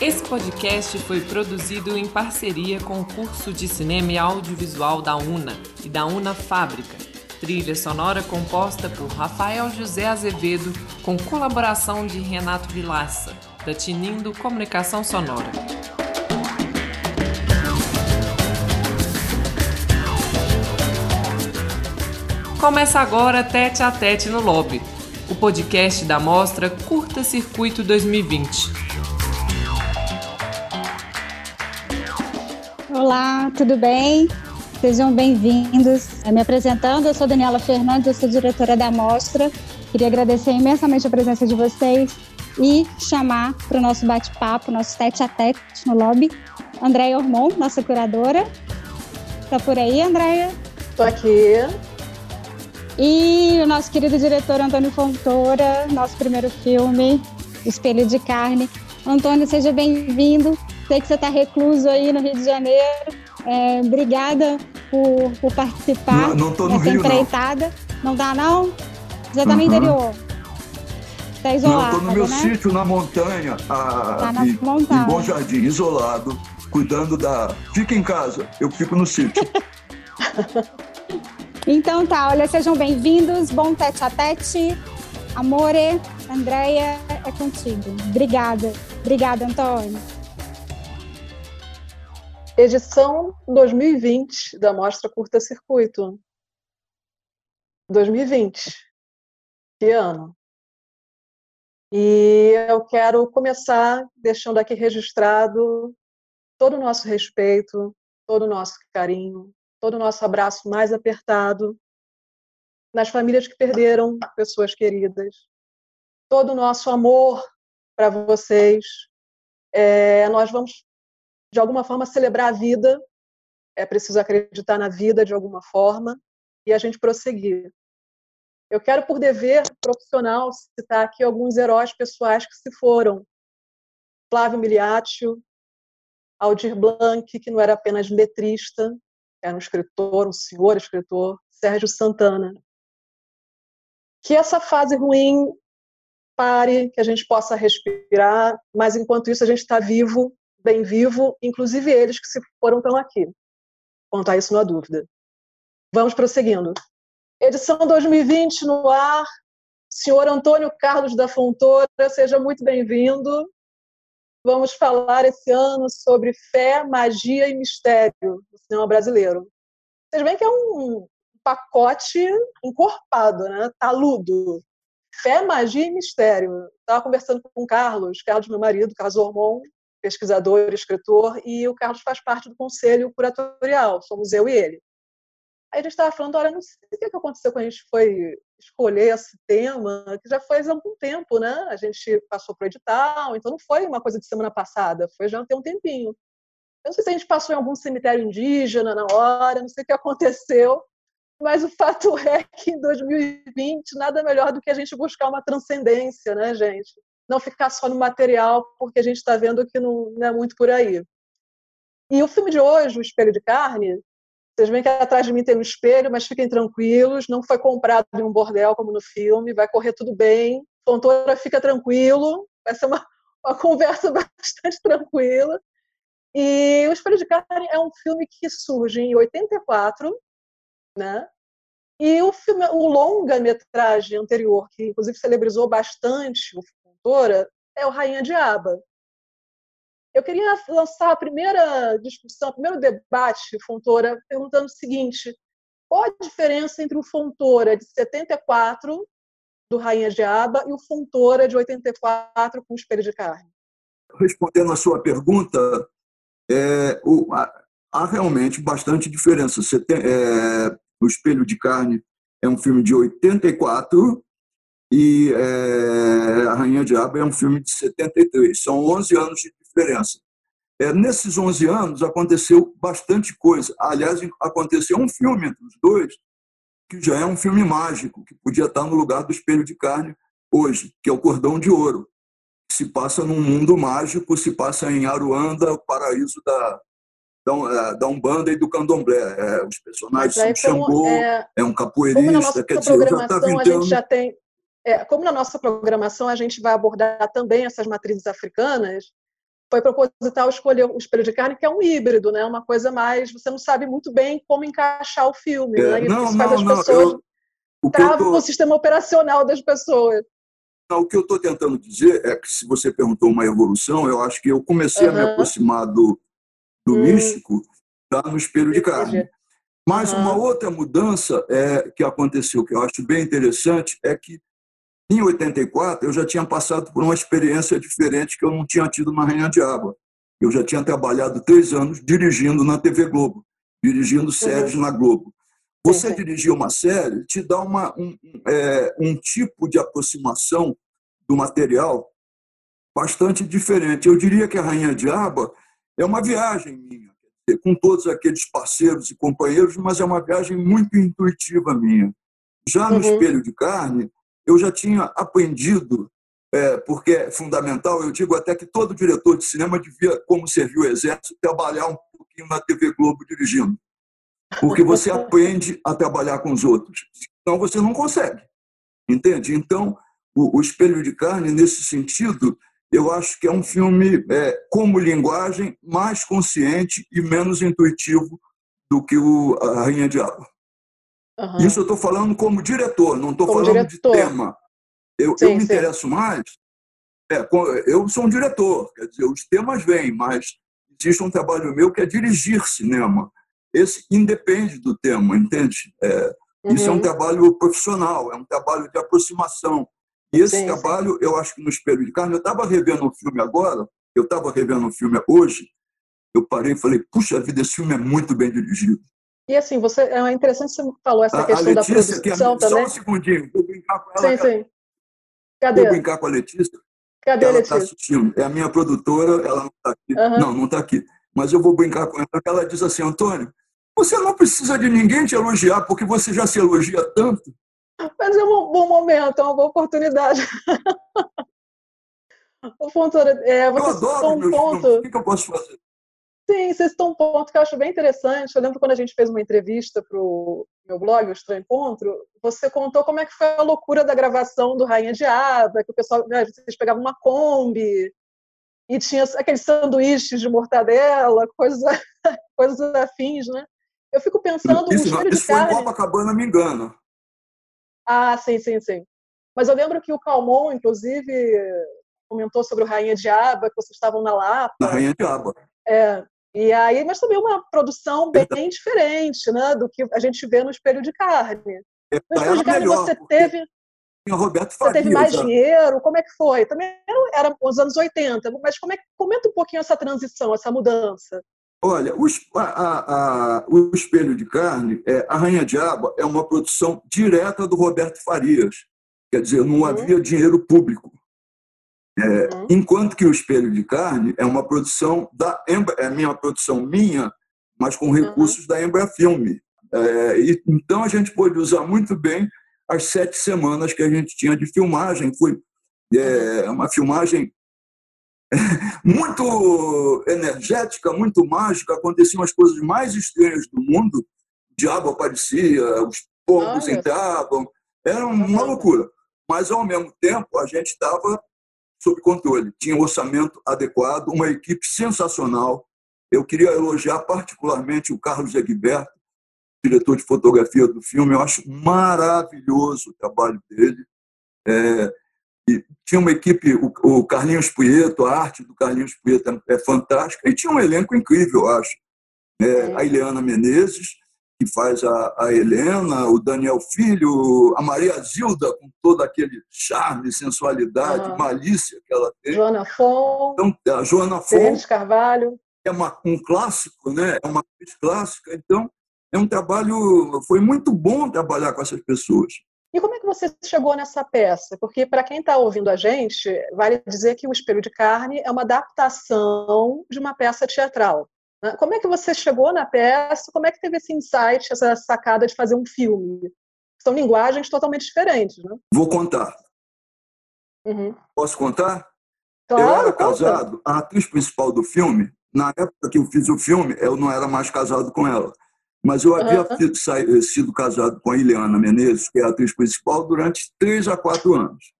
Esse podcast foi produzido em parceria com o curso de Cinema e Audiovisual da UNA e da UNA Fábrica. Trilha sonora composta por Rafael José Azevedo, com colaboração de Renato Vilaça, da Tinindo Comunicação Sonora. Começa agora Tete a Tete no Lobby, o podcast da mostra Curta Circuito 2020. Olá, tudo bem? Sejam bem-vindos. Me apresentando, eu sou Daniela Fernandes, eu sou diretora da Mostra. Queria agradecer imensamente a presença de vocês e chamar para o nosso bate-papo, nosso tete a tete no lobby, Andréia Ormond, nossa curadora. Está por aí, Andréia? Estou aqui. E o nosso querido diretor Antônio Fontoura, nosso primeiro filme, Espelho de Carne. Antônio, seja bem-vindo. Sei que você está recluso aí no Rio de Janeiro. É, obrigada por, por participar não, não dessa Rio, empreitada. Não. não dá, não? Já está uhum. no interior? Está isolado, Não, estou no meu né? sítio, na montanha, a, tá na montanha. em Bom Jardim, isolado, cuidando da... Fica em casa, eu fico no sítio. então tá, olha, sejam bem-vindos. Bom tete a tete. Amore, Andréia, é contigo. Obrigada. Obrigada, Antônio edição 2020 da Mostra Curta Circuito. 2020. Que ano? E eu quero começar deixando aqui registrado todo o nosso respeito, todo o nosso carinho, todo o nosso abraço mais apertado nas famílias que perderam pessoas queridas, todo o nosso amor para vocês. É, nós vamos de alguma forma, celebrar a vida, é preciso acreditar na vida de alguma forma e a gente prosseguir. Eu quero, por dever profissional, citar aqui alguns heróis pessoais que se foram. Flávio Miliaccio, Aldir Blanc, que não era apenas letrista, era um escritor, um senhor escritor, Sérgio Santana. Que essa fase ruim pare, que a gente possa respirar, mas enquanto isso a gente está vivo bem vivo, inclusive eles que se foram estão aqui. Quanto a isso, não há dúvida. Vamos prosseguindo. Edição 2020 no ar. Senhor Antônio Carlos da Fontoura, seja muito bem-vindo. Vamos falar esse ano sobre fé, magia e mistério no cinema brasileiro. Vocês veem que é um pacote encorpado, né? taludo. Fé, magia e mistério. Estava conversando com o Carlos, Carlos, meu marido, Carlos Ormond, pesquisador, escritor, e o Carlos faz parte do conselho curatorial, somos eu e ele. Aí a gente estava falando, olha, não sei o que aconteceu quando a gente foi escolher esse tema, que já faz algum tempo, né? A gente passou para o edital, então não foi uma coisa de semana passada, foi já tem um tempinho. Eu não sei se a gente passou em algum cemitério indígena na hora, não sei o que aconteceu, mas o fato é que em 2020 nada melhor do que a gente buscar uma transcendência, né, gente? não ficar só no material, porque a gente está vendo que não, não, é muito por aí. E o filme de hoje, O Espelho de Carne, vocês veem que atrás de mim tem um espelho, mas fiquem tranquilos, não foi comprado em um bordel como no filme, vai correr tudo bem. Fontoura fica tranquilo, vai ser uma, uma conversa bastante tranquila. E O Espelho de Carne é um filme que surge em 84, né? E o filme, o longa-metragem anterior, que inclusive celebrizou bastante o autora é o Rainha de Aba. Eu queria lançar a primeira discussão, o primeiro debate, Fontoura, perguntando o seguinte: qual a diferença entre o Fontoura de 74, do Rainha de Aba, e o Fontoura de 84, com o Espelho de Carne? Respondendo a sua pergunta, é, o, há, realmente bastante diferença. Você tem, é, o Espelho de Carne é um filme de 84 e é, A Rainha Diabo é um filme de 73. São 11 anos de diferença. É, nesses 11 anos aconteceu bastante coisa. Aliás, aconteceu um filme entre os dois, que já é um filme mágico, que podia estar no lugar do Espelho de Carne, hoje, que é o Cordão de Ouro. Se passa num mundo mágico, se passa em Aruanda, o paraíso da, da, da Umbanda e do Candomblé. É, os personagens são Xangô, é, é, um capoeirista, quer dizer, já estava entrando... A gente já tem, é, como na nossa programação a gente vai abordar também essas matrizes africanas, foi proposital escolher o espelho de carne, que é um híbrido, né? Uma coisa mais. Você não sabe muito bem como encaixar o filme, é, né? não, isso faz as não, pessoas. Eu, o trava tô... o sistema operacional das pessoas. Não, o que eu estou tentando dizer é que, se você perguntou uma evolução, eu acho que eu comecei uhum. a me aproximar do, do hum. místico já no espelho de carne. Mas uhum. uma outra mudança é, que aconteceu, que eu acho bem interessante, é que em 84, eu já tinha passado por uma experiência diferente que eu não tinha tido na Rainha de Água. Eu já tinha trabalhado três anos dirigindo na TV Globo, dirigindo séries uhum. na Globo. Você dirigir uma série te dá uma, um, é, um tipo de aproximação do material bastante diferente. Eu diria que a Rainha de Aba é uma viagem minha, com todos aqueles parceiros e companheiros, mas é uma viagem muito intuitiva minha. Já no uhum. Espelho de Carne, eu já tinha aprendido, é, porque é fundamental, eu digo até que todo diretor de cinema devia, como serviu o Exército, trabalhar um pouquinho na TV Globo dirigindo. Porque você aprende a trabalhar com os outros. Então você não consegue. Entende? Então, o, o Espelho de Carne, nesse sentido, eu acho que é um filme, é, como linguagem, mais consciente e menos intuitivo do que o A Rainha de Água. Uhum. Isso eu estou falando como diretor, não estou falando diretor. de tema. Eu, sim, eu me sim. interesso mais. É, eu sou um diretor, quer dizer, os temas vêm, mas existe um trabalho meu que é dirigir cinema. Esse independe do tema, entende? É, uhum. Isso é um uhum. trabalho profissional, é um trabalho de aproximação. E esse sim, trabalho, eu acho que no Espelho de Carne, eu estava revendo um filme agora, eu estava revendo um filme hoje, eu parei e falei, puxa vida, esse filme é muito bem dirigido. E assim, você é interessante você falou essa questão da produção que é, também. Só um segundinho, vou brincar com ela. Sim, sim. Cadê? Vou brincar com a Letícia. Cadê ela a tá Letícia? Está assistindo. É a minha produtora, ela não está aqui. Uhum. Não, não está aqui. Mas eu vou brincar com ela, porque ela diz assim, Antônio, você não precisa de ninguém te elogiar, porque você já se elogia tanto. Mas é um bom momento, é uma boa oportunidade. o ponto, é, você eu adoro um ponto. Filmes. O que eu posso fazer? Sim, vocês estão um ponto que eu acho bem interessante. Eu lembro quando a gente fez uma entrevista para o meu blog, o Estranho Encontro, você contou como é que foi a loucura da gravação do Rainha de Aba, que o pessoal, né, vocês pegavam uma Kombi e tinha aqueles sanduíches de mortadela, coisas, coisas afins, né? Eu fico pensando isso, no isso foi carne... em Copacabana, me engano. Ah, sim, sim, sim. Mas eu lembro que o Calmon, inclusive, comentou sobre o Rainha de Aba, que vocês estavam na Lapa. Na Rainha de Aba. É, e aí, mas também uma produção bem diferente, né, do que a gente vê no Espelho de Carne. No Espelho de Carne melhor, você teve Roberto Faria, você teve mais já. dinheiro? Como é que foi? Também era, era os anos 80, mas como é comenta um pouquinho essa transição, essa mudança? Olha, o, a, a, o Espelho de Carne, é, a Rainha Diabo é uma produção direta do Roberto Farias. Quer dizer, não uhum. havia dinheiro público. É, uhum. Enquanto que o Espelho de Carne é uma produção da é minha produção minha, mas com recursos uhum. da Embraer Filme. É, e, então a gente pôde usar muito bem as sete semanas que a gente tinha de filmagem. Foi é, uhum. uma filmagem muito energética, muito mágica. Aconteciam as coisas mais estranhas do mundo. O diabo aparecia, os pombos entravam. Era uma loucura. Mas, ao mesmo tempo, a gente estava sob controle. Tinha um orçamento adequado, uma equipe sensacional. Eu queria elogiar particularmente o Carlos Egberto, diretor de fotografia do filme. Eu acho maravilhoso o trabalho dele. É, e tinha uma equipe, o, o Carlinhos Pueto, a arte do Carlinhos Pueto é, é fantástica, e tinha um elenco incrível, eu acho. É, a Ileana Menezes, que faz a, a, Helena, o Daniel Filho, a Maria Zilda, com todo aquele charme, sensualidade, uhum. malícia que ela tem. Joana Fon. Então, a Joana Fon. Carvalho. É uma, um clássico, né? é uma atriz clássica. Então, é um trabalho. Foi muito bom trabalhar com essas pessoas. E como é que você chegou nessa peça? Porque, para quem está ouvindo a gente, vale dizer que O Espelho de Carne é uma adaptação de uma peça teatral. Né? Como é que você chegou na peça? Como é que teve esse insight, essa sacada de fazer um filme? São linguagens totalmente diferentes, né? Vou contar. Uhum. Posso contar? Claro, eu era conta. casado, a atriz principal do filme, na época que eu fiz o filme, eu não era mais casado com ela. Mas eu havia Aham. fi- sa- sido casado com a Ileana Menezes, que é a atriz principal, durante três a quatro anos.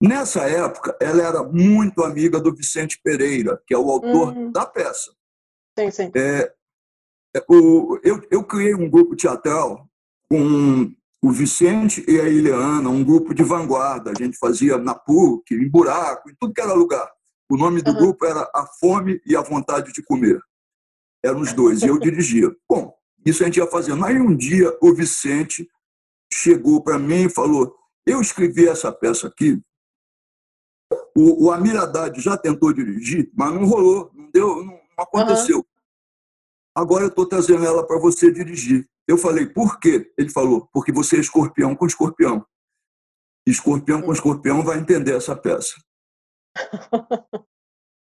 Nessa época, ela era muito amiga do Vicente Pereira, que é o autor Uhum. da peça. Sim, sim. É, é, o- eu, eu criei um grupo teatral com o Vicente e a Ileana, um grupo de vanguarda. A gente fazia na PUC, em buraco, em tudo que era lugar. O nome do Aham. grupo era A Fome e a Vontade de Comer. Eram os dois, e eu dirigia. Bom, isso a gente ia fazendo. Aí um dia o Vicente chegou para mim e falou: Eu escrevi essa peça aqui. O, o Amir Haddad já tentou dirigir, mas não rolou, não deu, não, aconteceu. Agora eu estou trazendo ela para você dirigir. Eu falei, por quê? Ele falou, porque você é escorpião com escorpião. Escorpião com escorpião vai entender essa peça.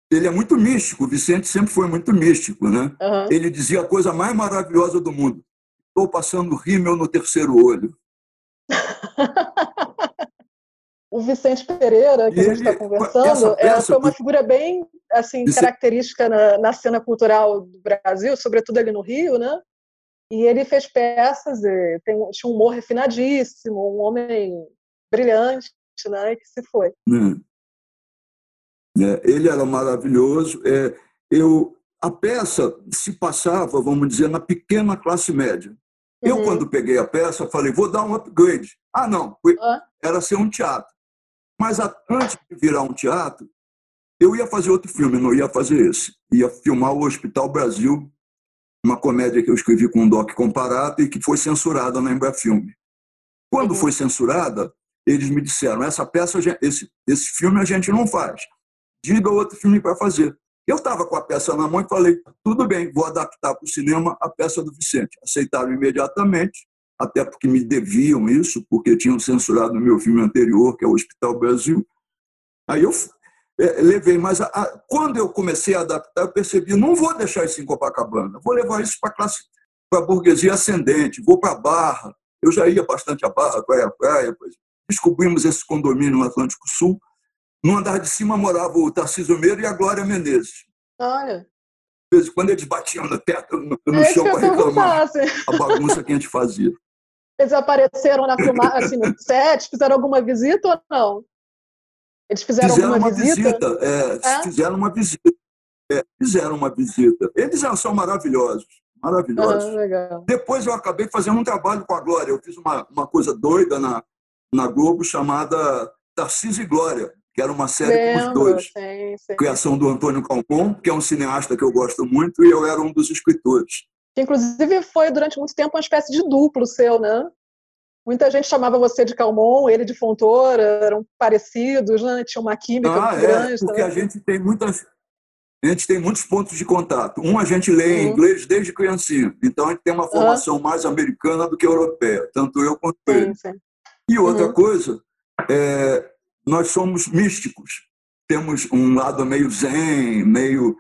Ele é muito místico, o Vicente sempre foi muito místico, né? Aham. Ele dizia a coisa mais maravilhosa do mundo. Estou passando rímel no terceiro olho. O Vicente Pereira, que E a gente está ele- conversando, é, peça foi uma figura bem assim Vicente- característica na, na cena cultural do Brasil, sobretudo ali no Rio, né? E ele fez peças, e tem, um- tinha um humor refinadíssimo, um homem brilhante, né? Que se foi. né? É, ele era maravilhoso. É, eu, a peça se passava, vamos dizer, na pequena classe média. Eu, Uhum. quando peguei a peça, falei, vou dar um upgrade. Ah, não, foi- era ser um teatro. Mas antes de virar um teatro, eu ia fazer outro filme, não ia fazer esse. Ia filmar o Hospital Brasil, uma comédia que eu escrevi com o Doc Comparato e que foi censurada na Embrafilme. Quando Uhum. foi censurada, eles me disseram, essa peça, esse, esse filme a gente não faz. Diga outro filme para fazer. Eu estava com a peça na mão e falei, tudo bem, vou adaptar para o cinema a peça do Vicente. Aceitaram imediatamente, até porque me deviam isso, porque tinham censurado meu filme anterior, que é o Hospital Brasil. Aí eu eh, levei, mas a- a- quando eu comecei a adaptar, eu percebi, não vou deixar isso em Copacabana, vou levar isso para a classe, para a burguesia ascendente, vou para a Barra. Eu já ia bastante à Barra, praia, praia. Pois. Descobrimos esse condomínio no Atlântico Sul. No andar de cima morava o Tarcísio Meira e a Glória Menezes. Olha, De vez em quando eles batiam no teto, no, no é chão para reclamar assim. a bagunça que a gente fazia. Eles apareceram na filmagem, assim, no set, fizeram alguma visita ou não? Eles fizeram, Fizeram alguma uma visita, é, É? fizeram uma visita. É, fizeram uma visita. Eles são maravilhosos, maravilhosos. Ah, legal. Depois eu acabei fazendo um trabalho com a Glória. Eu fiz uma, uma coisa doida na, na Globo chamada Tarcísio e Glória, que era uma série com os Lembro, dois. sim, sim. Criação do Antônio Calmon, que é um cineasta que eu gosto muito, e eu era um dos escritores. Que, inclusive foi durante muito tempo uma espécie de duplo seu, né? Muita gente chamava você de Calmon, ele de Fontoura, eram parecidos, né? Tinha uma química Ah, muito é, grande. porque a gente tem muitas. A gente tem muitos pontos de contato. Um a gente lê em Uhum. inglês desde criancinha, então a gente tem uma formação mais americana do que europeia, tanto eu quanto ele. Sim, sim. E outra Uhum. coisa, é, nós somos místicos. Temos um lado meio zen, meio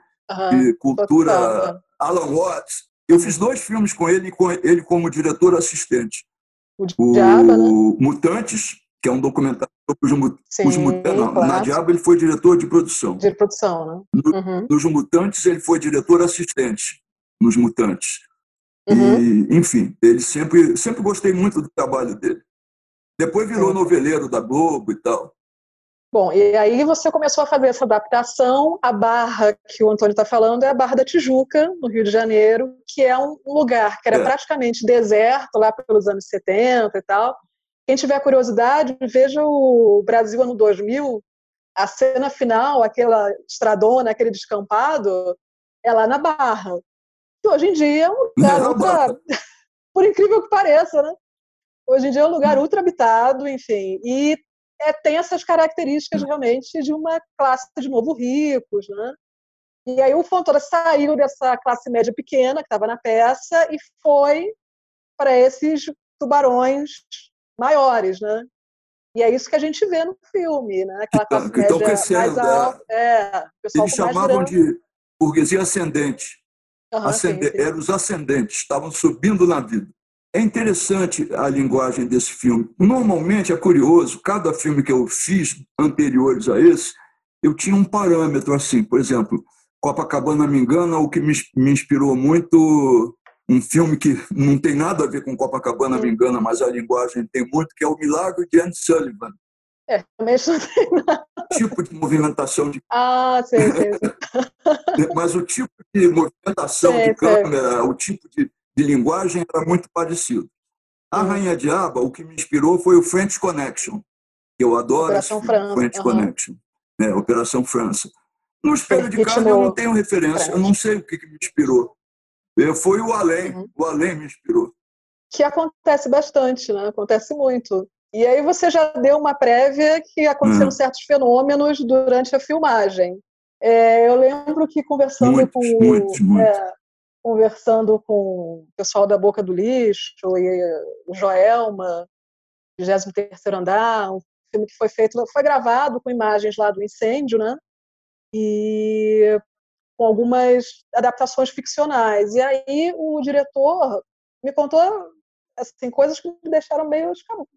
de cultura. total, é. Alan Watts. Eu fiz dois filmes com ele, com ele como diretor assistente. O O Diaba, né? Mutantes, que é um documentário sobre os, mutantes. Não, na. Diabo ele foi diretor de produção. De produção, né? Uhum, Nos Mutantes ele foi diretor assistente nos Mutantes. uhum. E, enfim, ele sempre sempre gostei muito do trabalho dele. Depois virou Sim. noveleiro da Globo e tal. Bom, e aí você começou a fazer essa adaptação. A Barra que o Antônio está falando é a Barra da Tijuca, no Rio de Janeiro, que é um lugar que era É. praticamente deserto lá pelos anos 70 e tal. Quem tiver curiosidade, veja o Brasil ano 2000, a cena final, aquela estradona, aquele descampado, é lá na Barra. Que hoje em dia é um lugar Na ultra... Por incrível que pareça, né? Hoje em dia é um lugar ultra habitado, enfim. E é, tem essas características realmente de uma classe de novo ricos, né? E aí o Fontoura saiu dessa classe média pequena que estava na peça e foi para esses tubarões maiores, né? E é isso que a gente vê no filme, né? Aquela classe que média mais crescendo, é. alta, é, pessoal Eles mais chamavam de burguesia ascendente. Sim, Ascende-. Eram os ascendentes, estavam subindo na vida. É interessante a linguagem desse filme. Normalmente é curioso, cada filme que eu fiz anteriores a esse, eu tinha um parâmetro assim, por exemplo, Copacabana me engana, o que me, me inspirou muito um filme que não tem nada a ver com Copacabana me engana, mas a linguagem tem muito, que é o Milagre de Anne Sullivan. É, também não tem nada. Tipo de movimentação de. Ah, sim, sim. sim. Mas o tipo de movimentação sim, de câmera, sim. o tipo de, de linguagem era muito parecido. A uhum. Rainha Diaba, o que me inspirou foi o French Connection, que eu adoro Operação esse França. French uhum. Connection, né? Operação França. No Espelho de Carne eu não tenho referência, eu não sei o que, que me inspirou. Foi o além, uhum. o além me inspirou. Que acontece bastante, né? Acontece muito. E aí você já deu uma prévia que aconteceram uhum. certos fenômenos durante a filmagem. É, eu lembro que conversando muitos, com muitos, muitos. É, conversando com o pessoal da Boca do Lixo e o Joelma, 23 andar, um filme que foi feito, foi gravado com imagens lá do incêndio, né? E com algumas adaptações ficcionais. E aí o diretor me contou assim coisas que me deixaram meio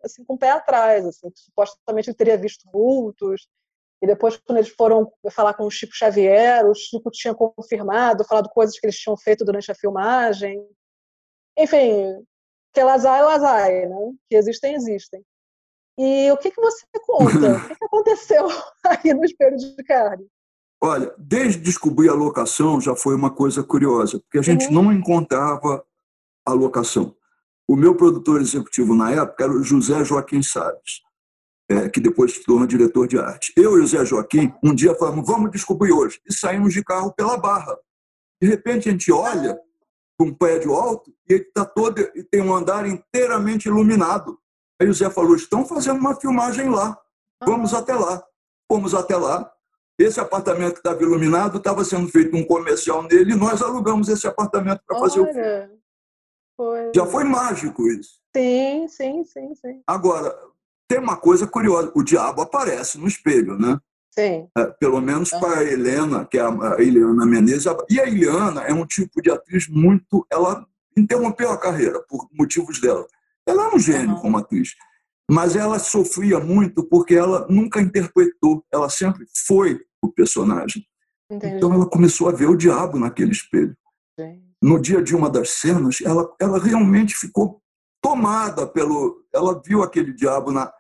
assim com o pé atrás, assim, que supostamente ele teria visto vultos, e depois, quando eles foram falar com o Chico Xavier, o Chico tinha confirmado, falado coisas que eles tinham feito durante a filmagem. Enfim, que é lazai é lazai, né? Que existem, existem. E o que, que você conta? o que, que aconteceu aí no Espelho de Carne? Olha, desde descobrir a locação já foi uma coisa curiosa, porque a gente uhum. não encontrava a locação. O meu produtor executivo na época era o José Joaquim Salles é, que depois se torna diretor de arte. Eu e o Zé Joaquim, um dia falamos, vamos descobrir hoje. E saímos de carro pela Barra. De repente a gente olha para um prédio alto e ele tá todo e tem um andar inteiramente iluminado. Aí o Zé falou, estão fazendo uma filmagem lá. Vamos até lá. Fomos até lá. Esse apartamento que estava iluminado estava sendo feito um comercial nele e nós alugamos esse apartamento para fazer o filme. Foi. Já foi mágico isso. Sim, sim, sim, sim. Agora, tem uma coisa curiosa: o diabo aparece no espelho, né? Sim. É, pelo menos para a Helena, que é a Helena Menezes. E a Eliana é um tipo de atriz muito. Ela interrompeu a carreira por motivos dela. Ela é um gênio uhum. como atriz, mas ela sofria muito porque ela nunca interpretou, ela sempre foi o personagem. Entendi. Então ela começou a ver o diabo naquele espelho. No dia de uma das cenas, ela, ela realmente ficou tomada pelo. Ela viu aquele diabo na,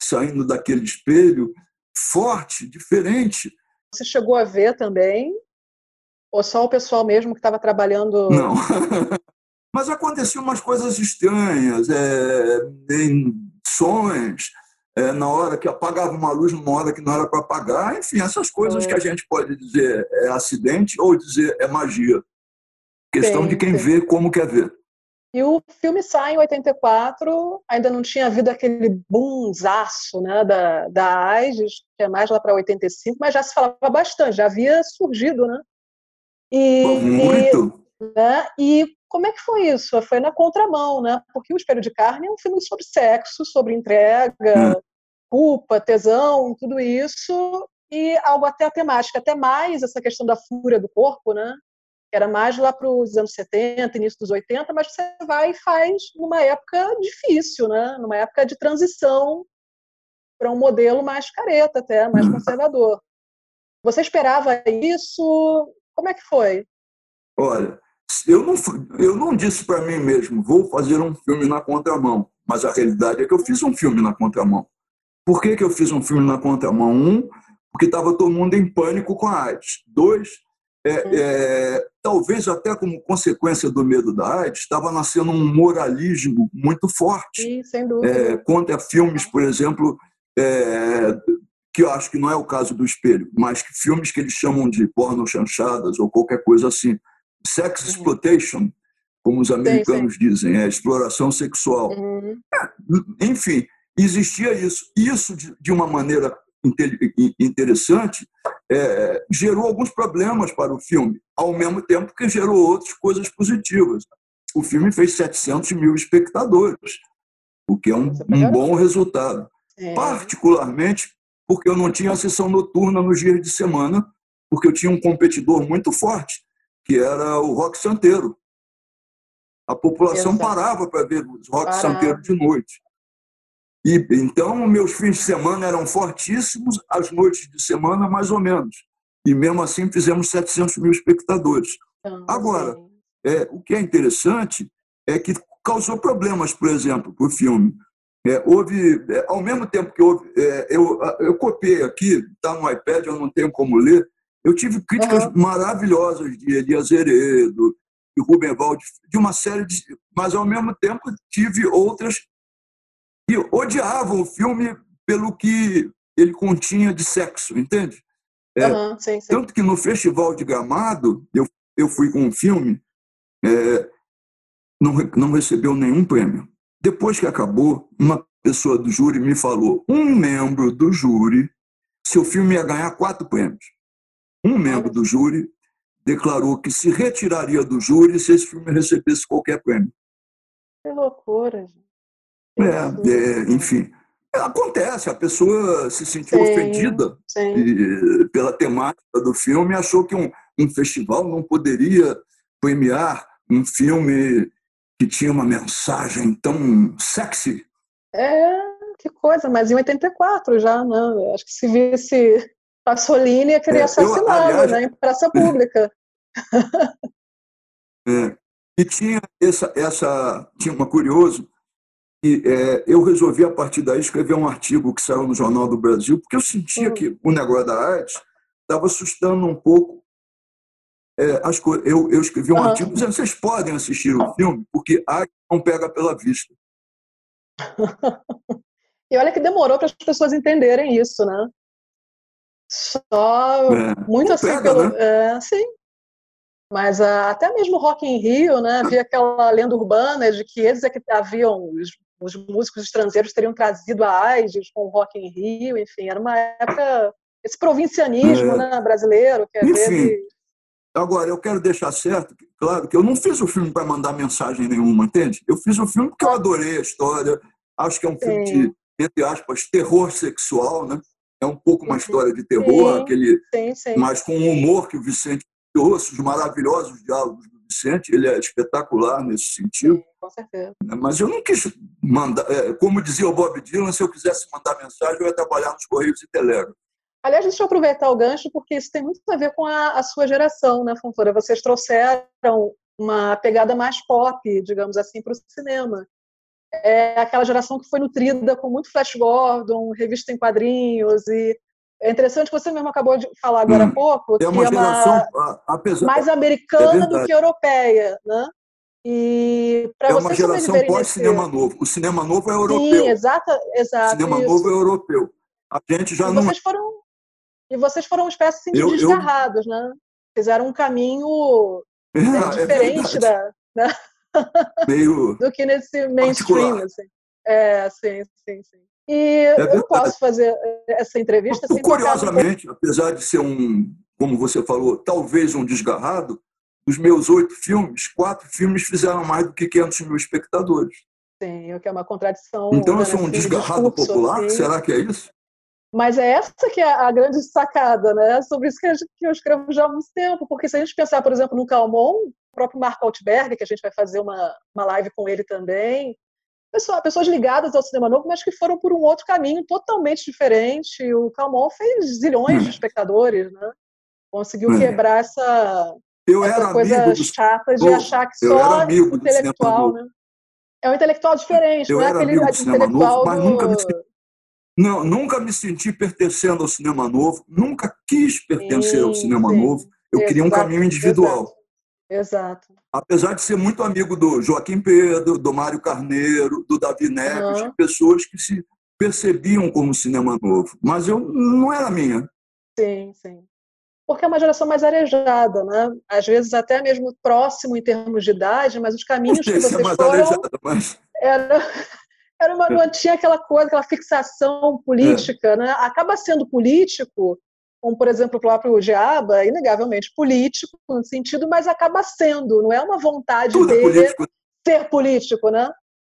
saindo daquele espelho, forte, diferente. Você chegou a ver também? Ou só o pessoal mesmo que estava trabalhando? Não. Mas aconteciam umas coisas estranhas, é, em sons, é, na hora que apagava uma luz numa hora que não era para apagar, enfim, essas coisas é. que a gente pode dizer é acidente ou dizer é magia. Questão de quem vê como quer ver. E o filme sai em 84, ainda não tinha havido aquele boomzaço né, da, da AIDS, que é mais lá para 85, mas já se falava bastante, já havia surgido, né? E, Muito! E, né, e como é que foi isso? Foi na contramão, né? Porque O Espelho de Carne é um filme sobre sexo, sobre entrega, hum. culpa, tesão, tudo isso, e algo até a temática, até mais essa questão da fúria do corpo, né? Era mais lá para os anos 70, início dos 80, mas você vai e faz numa época difícil, né? numa época de transição para um modelo mais careta até, mais conservador. Você esperava isso? Como é que foi? Olha, eu não, eu não disse para mim mesmo, vou fazer um filme na contramão, mas a realidade é que eu fiz um filme na contramão. Por que, que eu fiz um filme na contramão? Um, porque estava todo mundo em pânico com a AIDS. Dois, é, é, talvez até como consequência do medo da AIDS, estava nascendo um moralismo muito forte Sim, sem dúvida. É, contra filmes, por exemplo, é, que eu acho que não é o caso do espelho, mas que filmes que eles chamam de porno chanchadas ou qualquer coisa assim. Sex uhum. exploitation, como os americanos sim, sim. dizem, é exploração sexual. Uhum. É, enfim, existia isso. Isso, de, de uma maneira interessante, é, gerou alguns problemas para o filme, ao mesmo tempo que gerou outras coisas positivas. O filme fez 700 mil espectadores, o que é um, um bom resultado. É. Particularmente porque eu não tinha sessão noturna nos dias de semana, porque eu tinha um competidor muito forte, que era o Rock Santeiro. A população parava para ver os rock santeiro de noite. E, então, meus fins de semana eram fortíssimos, as noites de semana, mais ou menos. E mesmo assim, fizemos 700 mil espectadores. Então, Agora, é, o que é interessante é que causou problemas, por exemplo, para o filme. É, houve, é, ao mesmo tempo que houve, é, eu, eu copiei aqui, está no iPad, eu não tenho como ler, eu tive críticas uhum. maravilhosas de Elias Heredo, de Rubem Valde, de uma série de. Mas, ao mesmo tempo, tive outras que odiavam o filme pelo que ele continha de sexo, entende? É, uhum, sim, sim. Tanto que no Festival de Gramado, eu, eu fui com um filme, é, não, não recebeu nenhum prêmio. Depois que acabou, uma pessoa do júri me falou: um membro do júri, seu filme ia ganhar quatro prêmios. Um membro do júri declarou que se retiraria do júri se esse filme recebesse qualquer prêmio. Que loucura, gente. É, é, enfim, acontece, a pessoa se sentiu sim, ofendida sim. E, pela temática do filme e achou que um, um festival não poderia premiar um filme que tinha uma mensagem tão sexy. É, que coisa, mas em 84 já, né? Acho que se visse Pasolini ia querer é, assassiná-lo né, em praça pública. é, e tinha essa, essa tinha uma curioso e é, eu resolvi a partir daí escrever um artigo que saiu no Jornal do Brasil porque eu sentia hum. que o negócio da arte estava assustando um pouco é, as coisas. Eu, eu escrevi um uhum. artigo dizendo vocês podem assistir o filme porque a arte não pega pela vista. e olha que demorou para as pessoas entenderem isso, né? Só é, muito assim pega, pelo. Né? É, sim. Mas uh, até mesmo Rock in Rio, né? Havia aquela lenda urbana de que eles é que haviam, os, os músicos estrangeiros teriam trazido a AIDS com o Rock in Rio, enfim, era uma época. Esse provincianismo é. né, brasileiro, que às enfim, vezes. Agora, eu quero deixar certo, claro, que eu não fiz o filme para mandar mensagem nenhuma, entende? Eu fiz o filme porque eu adorei a história, acho que é um filme de, entre aspas, terror sexual, né? É um pouco uma história de terror, sim, aquele, sim, sim. mas com o humor que o Vicente trouxe, os maravilhosos diálogos Vicente, ele é espetacular nesse sentido. com certeza. Mas eu não quis mandar, é, como dizia o Bob Dylan, se eu quisesse mandar mensagem, eu ia trabalhar nos Correios e Telegram. Aliás, deixa eu aproveitar o gancho, porque isso tem muito a ver com a, a sua geração, né, Fontoura? Vocês trouxeram uma pegada mais pop, digamos assim, para o cinema é aquela geração que foi nutrida com muito Flash Gordon, revista em quadrinhos e é interessante que você mesmo acabou de falar agora hum, há pouco, é uma que é uma apesar, mais americana é do que europeia, né? E para é uma geração pós-cinema novo. O cinema novo é europeu. Sim, exato, exato. O cinema isso. novo é europeu. A gente já e não. Vocês foram, e vocês foram uma espécie assim, de eu, desgarrados, eu... né? Fizeram um caminho é, diferente da. Né? meio do que nesse mainstream, assim. É, sim, sim, sim. E é eu posso fazer essa entrevista sem Curiosamente, apesar de ser um, como você falou, talvez um desgarrado, dos meus oito filmes, quatro filmes fizeram mais do que 500 mil espectadores. Sim, o que é uma contradição. Então eu sou um desgarrado discurso, popular? Assim. Será que é isso? Mas é essa que é a grande sacada, né? Sobre isso que eu escrevo já há muito tempo, porque se a gente pensar, por exemplo, no Calmon, o próprio Marco Altberg, que a gente vai fazer uma, uma live com ele também. Pessoa, pessoas ligadas ao cinema novo, mas que foram por um outro caminho totalmente diferente. O Calmon fez zilhões de hum. espectadores, né? Conseguiu hum. quebrar essa, eu essa coisa chata de achar que só intelectual, né? É um intelectual diferente, eu não é aquele intelectual novo, mas do... nunca me senti, não, nunca me senti pertencendo ao cinema novo, nunca quis pertencer sim, ao cinema sim. novo. Eu Exato. queria um caminho individual. Exato. Exato. Apesar de ser muito amigo do Joaquim Pedro, do Mário Carneiro, do Davi Neves, uhum. pessoas que se percebiam como cinema novo. Mas eu não era minha. Sim, sim. Porque é uma geração mais arejada, né? Às vezes até mesmo próximo em termos de idade, mas os caminhos que vocês mais foram... Arejada, mas... Era, era uma, não tinha aquela coisa, aquela fixação política, é. né? Acaba sendo político como, por exemplo, o próprio Diaba, é inegavelmente político no sentido, mas acaba sendo, não é uma vontade Tudo é dele é político. ser político, né?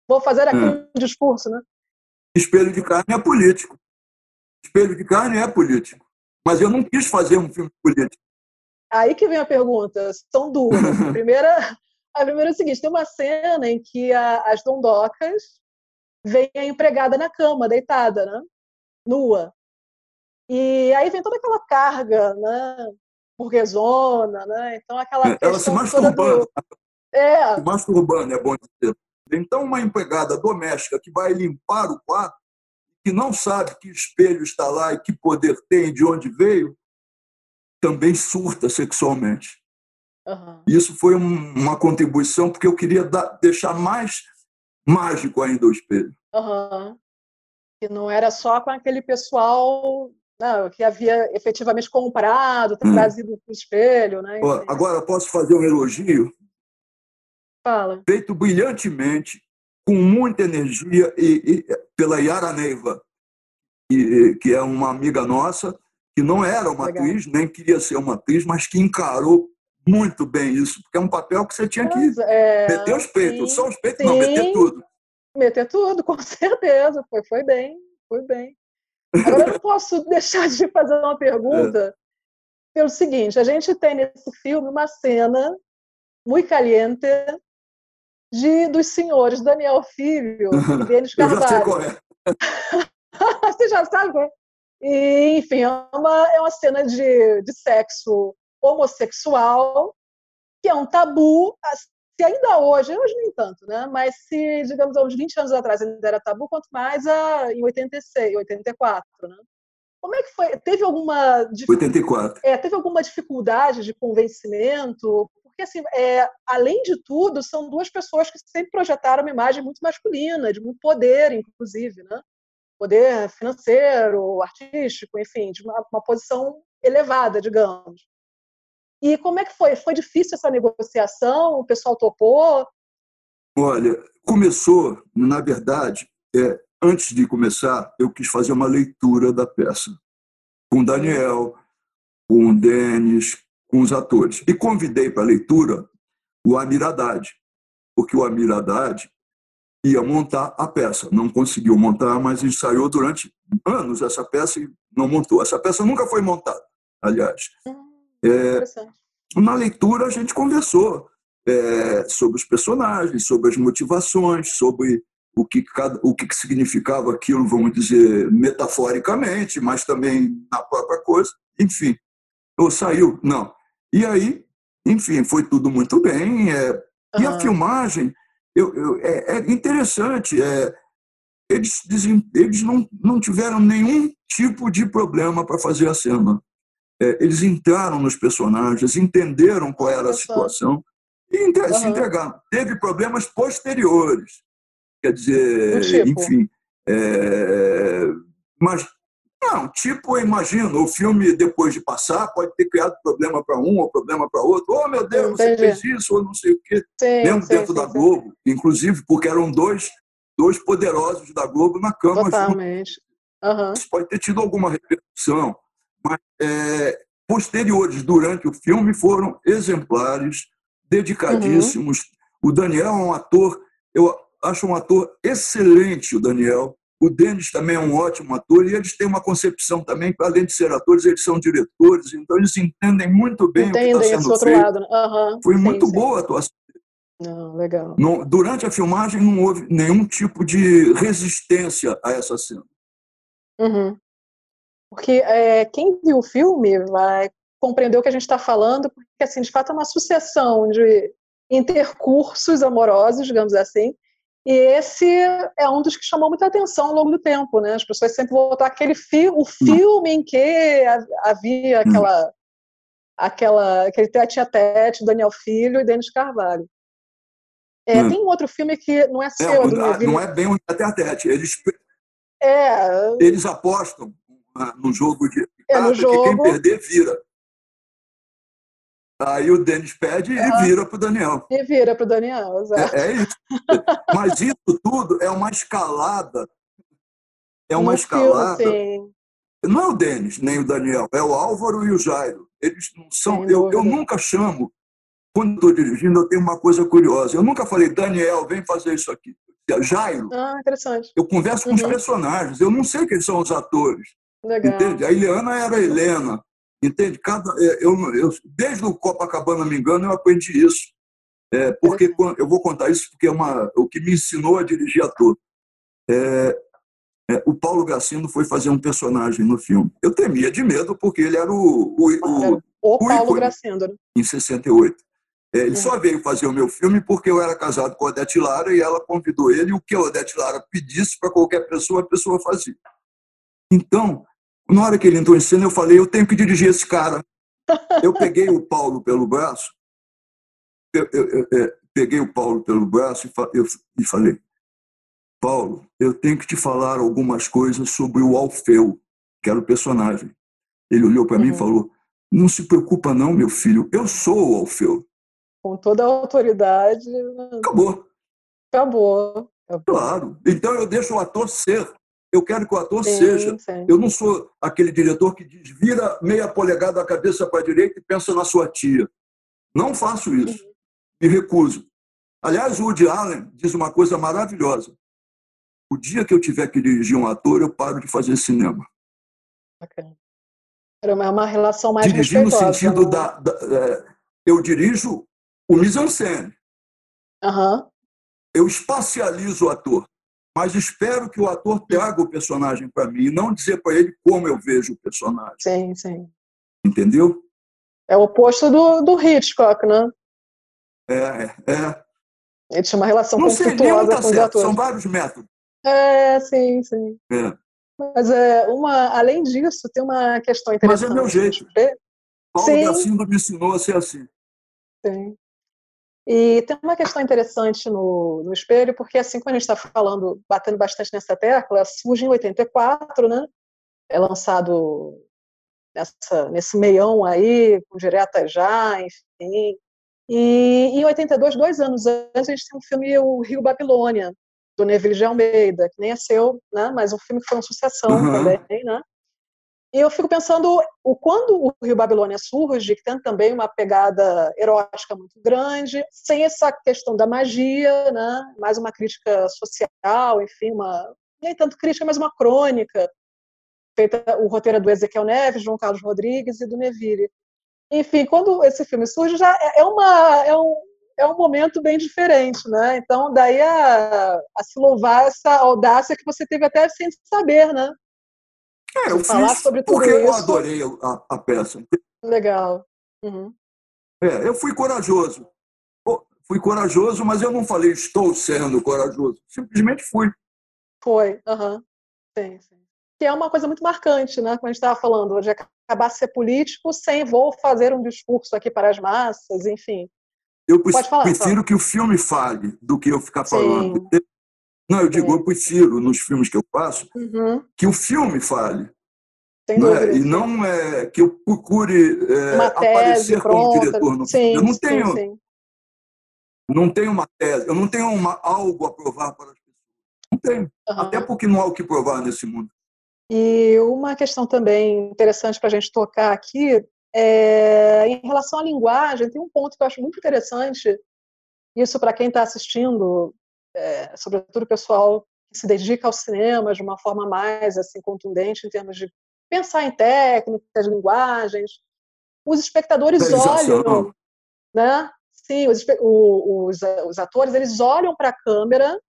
Vou fazer aqui hum. um discurso, né? Espelho de carne é político. Espelho de carne é político. Mas eu não quis fazer um filme político. Aí que vem a pergunta. São duas. A primeira, A primeira é o seguinte: tem uma cena em que a, as dondocas vem a empregada na cama, deitada, né? Nua. E aí vem toda aquela carga, né? Burguesona, né? Então aquela. É, ela se masturbando. Do... É. Se masturbando, é bom dizer. Então, uma empregada doméstica que vai limpar o quarto, que não sabe que espelho está lá e que poder tem, de onde veio, também surta sexualmente. Uhum. Isso foi um, uma contribuição, porque eu queria dar, deixar mais mágico ainda o espelho. Uhum. Que não era só com aquele pessoal não, que havia efetivamente comprado, hum. trazido para o espelho. Né? Agora, posso fazer um elogio? Fala. Feito brilhantemente, com muita energia, e, e pela Yara Neiva, que, que é uma amiga nossa, que não era uma Legal. atriz, nem queria ser uma atriz, mas que encarou muito bem isso, porque é um papel que você tinha que é, meter os peitos, sim, só os peitos, sim. não, meter tudo. Meter tudo, com certeza, foi, foi bem, foi bem. Agora eu não posso deixar de fazer uma pergunta é. pelo seguinte, a gente tem nesse filme uma cena muito caliente de dos senhores Daniel Filho e Denis Carvalho. É. Você já sabe qual é? E, enfim, é uma, é uma cena de, de sexo homossexual, que é um tabu, se ainda hoje, hoje nem tanto, né? Mas se, digamos, há uns 20 anos atrás ainda era tabu, quanto mais a, em 86, 84, né? Como é que foi? Teve alguma 84. É, teve alguma dificuldade de convencimento? Porque assim, é, além de tudo, são duas pessoas que sempre projetaram uma imagem muito masculina, de muito poder, inclusive, né? Poder financeiro, artístico, enfim, de uma, uma posição elevada, digamos. E como é que foi? Foi difícil essa negociação? O pessoal topou? Olha, começou, na verdade, é, antes de começar, eu quis fazer uma leitura da peça com Daniel, com Denis, com os atores. E convidei para a leitura o Amir Haddad, porque o Amir Haddad ia montar a peça. Não conseguiu montar, mas ensaiou durante anos essa peça e não montou. Essa peça nunca foi montada, aliás. Hum. É, na leitura, a gente conversou é, sobre os personagens, sobre as motivações, sobre o que, cada, o que significava aquilo, vamos dizer, metaforicamente, mas também na própria coisa. Enfim, ou saiu? Não. E aí, enfim, foi tudo muito bem. É, uhum. E a filmagem eu, eu, é, é, interessante. É, eles, eles não, não tiveram nenhum tipo de problema para fazer a cena eles entraram nos personagens, entenderam qual era a situação e se entregaram. Teve problemas posteriores, quer dizer, tipo. enfim. É, mas, não, tipo, eu imagino, o filme, depois de passar, pode ter criado problema para um ou problema para outro. Oh, meu Deus, Entendi. você fez isso, ou não sei o quê. Sim, Mesmo sim, dentro sim, da Globo, inclusive, porque eram dois, dois poderosos da Globo na cama. Totalmente. Uhum. Isso pode ter tido alguma repercussão mas é, posteriores durante o filme foram exemplares, dedicadíssimos. Uhum. O Daniel é um ator, eu acho um ator excelente, o Daniel. O Denis também é um ótimo ator e eles têm uma concepção também, além de ser atores, eles são diretores, então eles entendem muito bem entendem o que está sendo outro feito. Lado. Uhum. Foi sim, muito sim. boa a atuação. Não, legal. Não, durante a filmagem não houve nenhum tipo de resistência a essa cena. Uhum. Porque é, quem viu o filme vai compreender o que a gente está falando, porque, assim, de fato, é uma sucessão de intercursos amorosos, digamos assim, e esse é um dos que chamou muita atenção ao longo do tempo, né? As pessoas sempre voltam aquele fi o filme em que havia aquela, aquela, aquele tete a tete, Daniel Filho e Denis Carvalho. É, hum. Tem um outro filme que não é seu. É, não é bem um tete a tete. Eles, é, eles apostam no jogo de é, jogo... que quem perder vira. Aí o Denis pede e vira para o Daniel. E vira para o Daniel, exato. É, é, isso. Mas isso tudo é uma escalada. É uma no escalada. Filme, não é o Denis, nem o Daniel, é o Álvaro e o Jairo. Eles não são. Eu, eu nunca chamo, quando estou dirigindo, eu tenho uma coisa curiosa. Eu nunca falei, Daniel, vem fazer isso aqui. Jairo. Ah, interessante. Eu converso com uhum. os personagens, eu não sei quem são os atores. Legal. Entende? A Eliana era a Helena. Entende? Cada, é, eu, eu, desde o Copacabana, me engano, eu aprendi isso. É, porque eu vou contar isso porque é uma, o que me ensinou a dirigir ator. É, é, o Paulo Gracindo foi fazer um personagem no filme. Eu temia de medo porque ele era o, o, o, o, o Paulo Gracindo. Né? Em 68. É, ele é. só veio fazer o meu filme porque eu era casado com a Odete Lara e ela convidou ele. E o que a Odete Lara pedisse para qualquer pessoa, a pessoa fazia. Então, na hora que ele entrou em cena, eu falei: eu tenho que dirigir esse cara. Eu peguei o Paulo pelo braço, eu, eu, eu, eu peguei o Paulo pelo braço e, e falei: Paulo, eu tenho que te falar algumas coisas sobre o Alfeu, que era o personagem. Ele olhou para uhum. mim e uhum. falou: Não se preocupa, não, meu filho, eu sou o Alfeu. Com toda a autoridade. Acabou. Acabou. Acabou. Claro. Então eu deixo o ator ser. Eu quero que o ator sim, seja. Sim. Eu não sou aquele diretor que diz vira meia polegada a cabeça para a direita e pensa na sua tia. Não faço isso. Uhum. Me recuso. Aliás, o Woody Allen diz uma coisa maravilhosa. O dia que eu tiver que dirigir um ator, eu paro de fazer cinema. Okay. É uma relação mais Dirigir no sentido né? da... da é, eu dirijo o mise-en-scène. Uhum. Eu espacializo o ator, mas espero que o ator traga o personagem para mim e não dizer para ele como eu vejo o personagem. Sim, sim. Entendeu? É o oposto do, do Hitchcock, né? É, é. é. Ele tinha uma relação não conflituosa tá com certo. os atores. São vários métodos. É, sim, sim. É. Mas é, uma, além disso, tem uma questão interessante. Mas é meu jeito. Paulo sim. Gacindo me ensinou a ser assim. Sim. E tem uma questão interessante no, no espelho, porque assim, quando a gente está falando, batendo bastante nessa tecla, surge em 84, né? É lançado nessa, nesse meião aí, com direta já, enfim. E em 82, dois anos antes, a gente tem um filme, O Rio Babilônia, do Neville de Almeida, que nem é seu, né? Mas um filme que foi uma sucessão uhum. também, né? E eu fico pensando o quando o Rio Babilônia surge, que tem também uma pegada erótica muito grande, sem essa questão da magia, né? Mais uma crítica social, enfim, uma nem tanto crítica, mas uma crônica feita o roteiro é do Ezequiel Neves, João Carlos Rodrigues e do Neville. Enfim, quando esse filme surge, já é, é uma é um, é um momento bem diferente, né? Então, daí a, a se louvar essa audácia que você teve até sem saber, né? É, eu falar fiz sobre tudo porque isso. eu adorei a, a peça. Legal. Uhum. É, eu fui corajoso. Fui corajoso, mas eu não falei estou sendo corajoso. Simplesmente fui. Foi, uhum. sim, sim. Que é uma coisa muito marcante, né? Como a gente estava falando, de acabar ser político sem vou fazer um discurso aqui para as massas, enfim. Eu falar, prefiro que o filme fale do que eu ficar falando. Sim. Não, eu digo, eu prefiro, nos filmes que eu faço, uhum. que o filme fale. Não é? E não é que eu procure é, aparecer pronta. como diretor no sim, filme. Eu não sim, tenho, sim. não tenho uma tese, eu não tenho uma, algo a provar para as pessoas. Não tenho. Uhum. Até porque não há o que provar nesse mundo. E uma questão também interessante para a gente tocar aqui é, em relação à linguagem, tem um ponto que eu acho muito interessante, isso para quem está assistindo, é, sobretudo o pessoal que se dedica ao cinema de uma forma mais assim contundente em termos de pensar em técnicas, linguagens. Os espectadores olham, né? Sim, os, os, os atores eles olham para a câmera.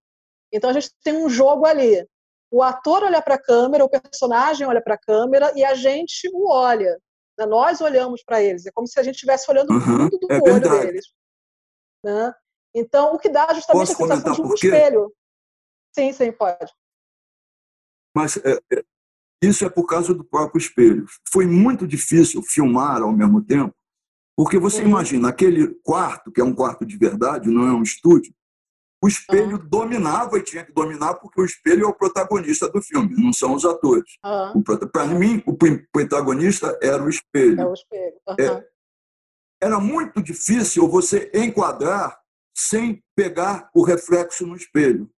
Então a gente tem um jogo ali. O ator olha para a câmera, o personagem olha para a câmera e a gente o olha. Né? Nós olhamos para eles, é como se a gente estivesse olhando uhum, fundo do é olho verdade. deles. Né? Então, o que dá justamente Posso a sensação de um espelho. Sim, sim, pode. Mas é, é, isso é por causa do próprio espelho. Foi muito difícil filmar ao mesmo tempo, porque você uhum. imagina, aquele quarto, que é um quarto de verdade, não é um estúdio, o espelho uhum. dominava e tinha que dominar porque o espelho é o protagonista do filme, não são os atores. Uhum. Para mim, o protagonista era o espelho. É o espelho. É, era muito difícil você enquadrar sem pegar o reflexo no espelho,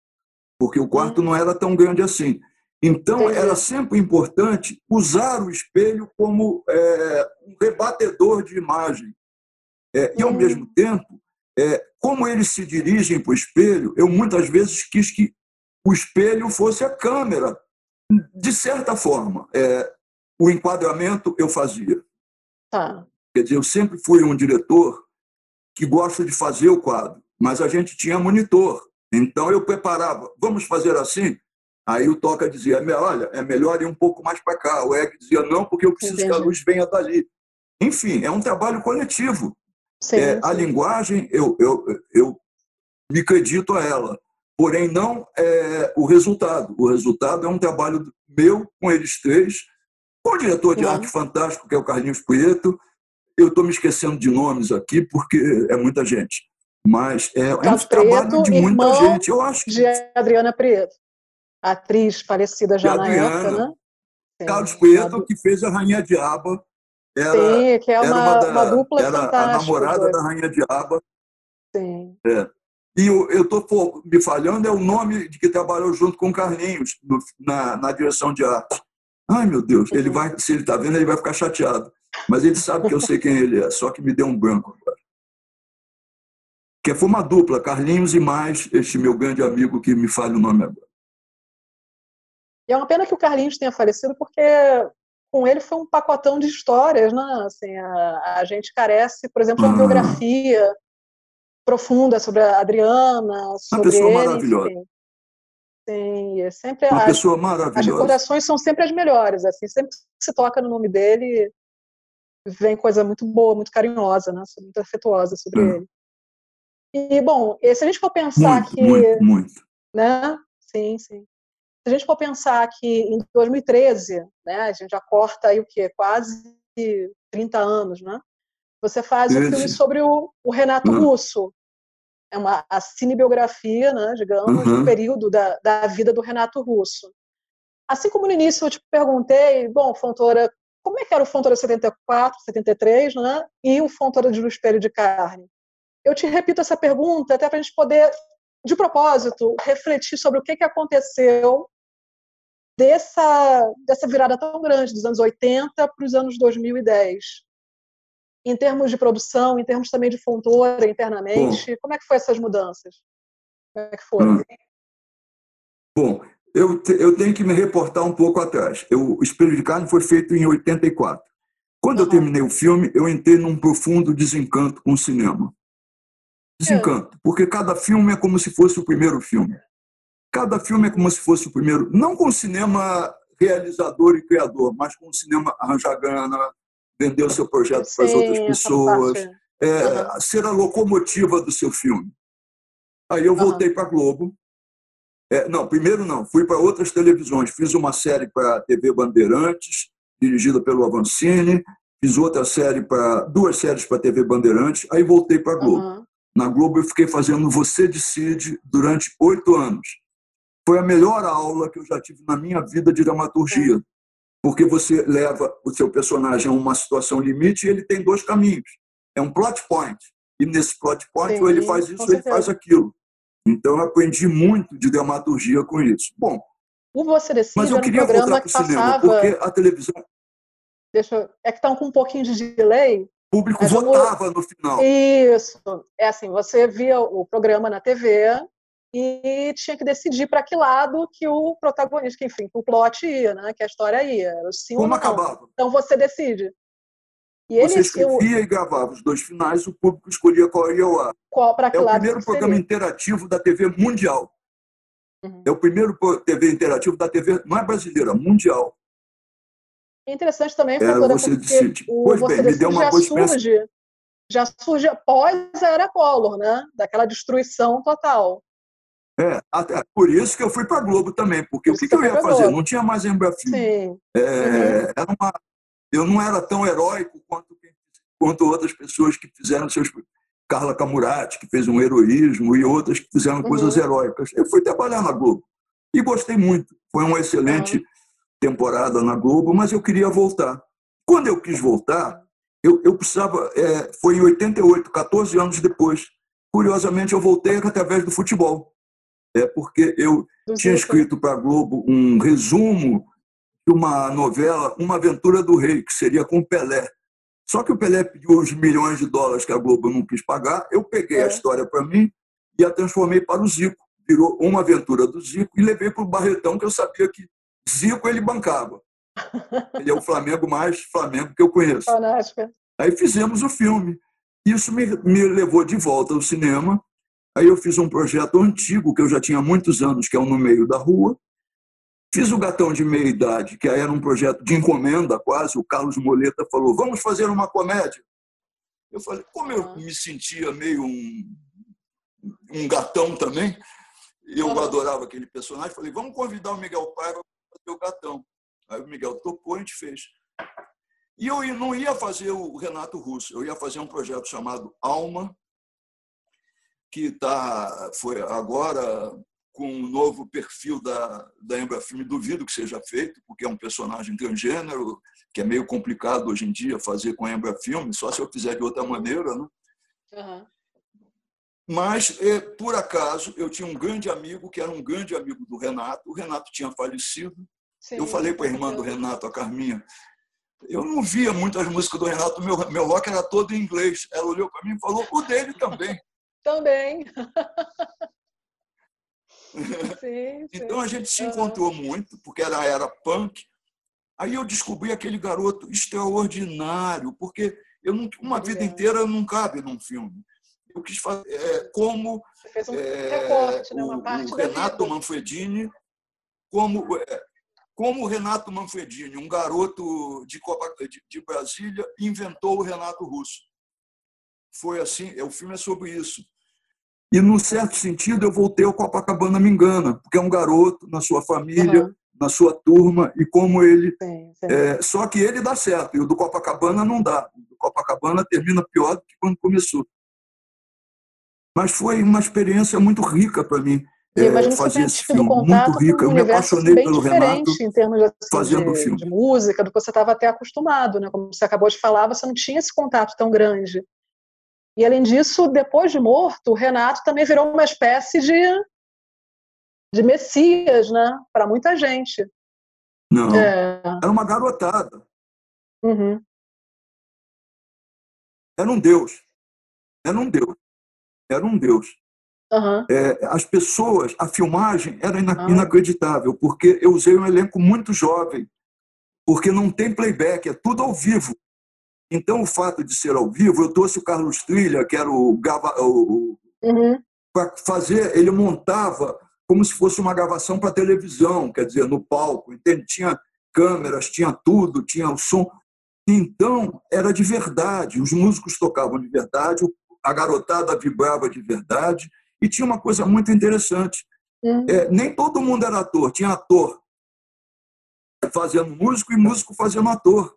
porque o quarto uhum. não era tão grande assim. Então, Entendi. era sempre importante usar o espelho como é, um rebatedor de imagem. É, e, ao uhum. mesmo tempo, é, como eles se dirigem para o espelho, eu muitas vezes quis que o espelho fosse a câmera. De certa forma, é, o enquadramento eu fazia. Tá. Quer dizer, eu sempre fui um diretor que gosta de fazer o quadro, mas a gente tinha monitor. Então eu preparava, vamos fazer assim? Aí o Toca dizia, olha, é melhor ir um pouco mais para cá. O Egg dizia, não, porque eu preciso Entendi. que a luz venha dali. Enfim, é um trabalho coletivo. Sim, é, sim. A linguagem, eu, eu, eu me acredito a ela, porém não é o resultado. O resultado é um trabalho meu com eles três, com o diretor de arte fantástico, que é o Carlinhos Prieto. Eu estou me esquecendo de nomes aqui, porque é muita gente. Mas é, é um trabalho de muita gente. Eu acho que... de Adriana Prieto, atriz falecida já na época, né? Carlos Prieto, que fez a Rainha Diaba. Era, Sim, que é uma, uma, da, uma dupla era fantástica. a namorada da Rainha Diaba. Sim. É. E eu estou me falhando, é o nome de que trabalhou junto com o Carlinhos no, na, na direção de arte. Ai, meu Deus, ele vai, se ele está vendo, ele vai ficar chateado. Mas ele sabe que eu sei quem ele é, só que me deu um branco agora. Que foi uma dupla, Carlinhos e mais este meu grande amigo que me fale o nome agora. E é uma pena que o Carlinhos tenha falecido, porque com ele foi um pacotão de histórias, né? Assim, a, a gente carece, por exemplo, de uma ah. biografia profunda sobre a Adriana, sobre uma pessoa ele, maravilhosa. Enfim. Sim, é sempre uma as, pessoa maravilhosa. As recordações são sempre as melhores, assim, sempre que se toca no nome dele, vem coisa muito boa, muito carinhosa, né? Muito afetuosa sobre é. ele. E bom, se a gente for pensar muito, que, muito, muito, né? Sim, sim. Se a gente for pensar que em 2013, né, a gente já corta aí o quê? Quase 30 anos, né? Você faz um filme sobre o, o Renato uhum. Russo. É uma a cinebiografia, né, digamos, uhum. do período da, da vida do Renato Russo. Assim como no início eu te perguntei, bom, Fontoura, como é que era o Fontoura 74, 73, né? E o Fontoura de Espelho de Carne? Eu te repito essa pergunta até para a gente poder, de propósito, refletir sobre o que, que aconteceu dessa, dessa virada tão grande dos anos 80 para os anos 2010 em termos de produção, em termos também de fontora internamente? Bom, como é que foi essas mudanças? Como é que foram? Hum. Bom, eu, eu tenho que me reportar um pouco atrás. Eu, o Espelho de Carne foi feito em 84. Quando uhum. eu terminei o filme, eu entrei num profundo desencanto com o cinema. Desencanto, porque cada filme é como se fosse o primeiro filme. Cada filme é como se fosse o primeiro, não com o cinema realizador e criador, mas com o cinema arranjar grana, vender o seu projeto para as outras pessoas, é, uhum. ser a locomotiva do seu filme. Aí eu voltei uhum. para Globo. É, não, primeiro não, fui para outras televisões. Fiz uma série para a TV Bandeirantes, dirigida pelo Avancini. Fiz outra série para duas séries para a TV Bandeirantes. Aí voltei para a Globo. Uhum. Na Globo eu fiquei fazendo Você Decide durante oito anos. Foi a melhor aula que eu já tive na minha vida de dramaturgia porque você leva o seu personagem a uma situação limite e ele tem dois caminhos. É um plot point. E nesse plot point, ou ele faz isso ou ele faz aquilo. Então, eu aprendi muito de dramaturgia com isso. Bom, o Você Decide mas eu queria voltar para o cinema, porque a televisão... Deixa eu... É que está com um pouquinho de delay. O público votava no final. Isso. É assim, você via o programa na TV, e tinha que decidir para que lado que o protagonista, que, enfim, que o plot ia, né? que a história ia. Como acabava? Então você decide. E você ele, escrevia eu... e gravava os dois finais, o público escolhia qual ia ao ar. Qual, é o primeiro programa interativo da TV mundial. Uhum. É o primeiro TV interativo da TV, não é brasileira, mundial. É interessante também, é, você decide. O, pois você bem, me deu uma boa surge, já surge após a era Collor, né? Daquela destruição total. É, até por isso que eu fui para Globo também, porque isso o que, que eu ia fazer? Não tinha mais Embrafilme. Sim. É, uhum. era uma, eu não era tão heróico quanto, quanto outras pessoas que fizeram seus. Carla Camurati, que fez um heroísmo, e outras que fizeram uhum. coisas heróicas. Eu fui trabalhar na Globo e gostei muito. Foi uma excelente uhum. temporada na Globo, mas eu queria voltar. Quando eu quis voltar, eu, eu precisava. É, foi em 88, 14 anos depois. Curiosamente, eu voltei através do futebol é porque eu tinha escrito para a Globo um resumo de uma novela, Uma Aventura do Rei, que seria com Pelé. Só que o Pelé pediu os milhões de dólares que a Globo não quis pagar, eu peguei é. a história para mim e a transformei para o Zico. Virou Uma Aventura do Zico e levei para o Barretão, que eu sabia que Zico ele bancava. Ele é o Flamengo mais Flamengo que eu conheço. Fanática. Aí fizemos o filme. Isso me, me levou de volta ao cinema. Aí eu fiz um projeto antigo, que eu já tinha muitos anos, que é o No Meio da Rua. Fiz o Gatão de Meia Idade, que aí era um projeto de encomenda quase. O Carlos Moleta falou, vamos fazer uma comédia. Eu falei, como eu me sentia meio um, um gatão também, eu adorava aquele personagem, falei, vamos convidar o Miguel Paiva para fazer o gatão. Aí o Miguel topou, a gente fez. E eu não ia fazer o Renato Russo, eu ia fazer um projeto chamado Alma, que tá, foi agora com um novo perfil da, da Embra Filme, duvido que seja feito, porque é um personagem transgênero, que é meio complicado hoje em dia fazer com a Embra Filme, só se eu fizer de outra maneira. Né? Uhum. Mas, é, por acaso, eu tinha um grande amigo, que era um grande amigo do Renato, o Renato tinha falecido. Sim, eu falei para a irmã do Renato, a Carminha, eu não via muitas músicas do Renato, meu, meu rock era todo em inglês. Ela olhou para mim e falou, o dele também. Também. Sim, então a gente se encontrou muito, porque ela era punk. Aí eu descobri aquele garoto extraordinário, porque eu não, uma vida inteira não cabe num filme. Eu quis fazer é, como um é, recorte, né? o, o Renato Manfredini, como é, como o Renato Manfredini, um garoto de, de, de Brasília, inventou o Renato Russo. Foi assim, o filme é sobre isso. E, num certo sentido, eu voltei ao Copacabana Me Engana, porque é um garoto na sua família, uhum. na sua turma, e como ele. Sim, sim. É, só que ele dá certo, e o do Copacabana não dá. O do Copacabana termina pior do que quando começou. Mas foi uma experiência muito rica para mim. É, fazer esse filme muito rica. Um eu me apaixonei pelo Renato em termos assim, fazendo de, filme. de música, do que você estava até acostumado, né? Como você acabou de falar, você não tinha esse contato tão grande. E, além disso, depois de morto, o Renato também virou uma espécie de, de messias, né? Para muita gente. Não, é. era uma garotada. Uhum. Era um deus. Era um deus. Era um deus. Uhum. É, as pessoas, a filmagem era ina inacreditável, porque eu usei um elenco muito jovem, porque não tem playback, é tudo ao vivo. Então, o fato de ser ao vivo, eu trouxe o Carlos Trilha, que era o, o uhum. para fazer, ele montava como se fosse uma gravação para televisão, quer dizer, no palco, entende? Tinha câmeras, tinha tudo, tinha o som. Então, era de verdade, os músicos tocavam de verdade, a garotada vibrava de verdade, e tinha uma coisa muito interessante. Uhum. É, nem todo mundo era ator, tinha ator fazendo músico e músico fazendo ator.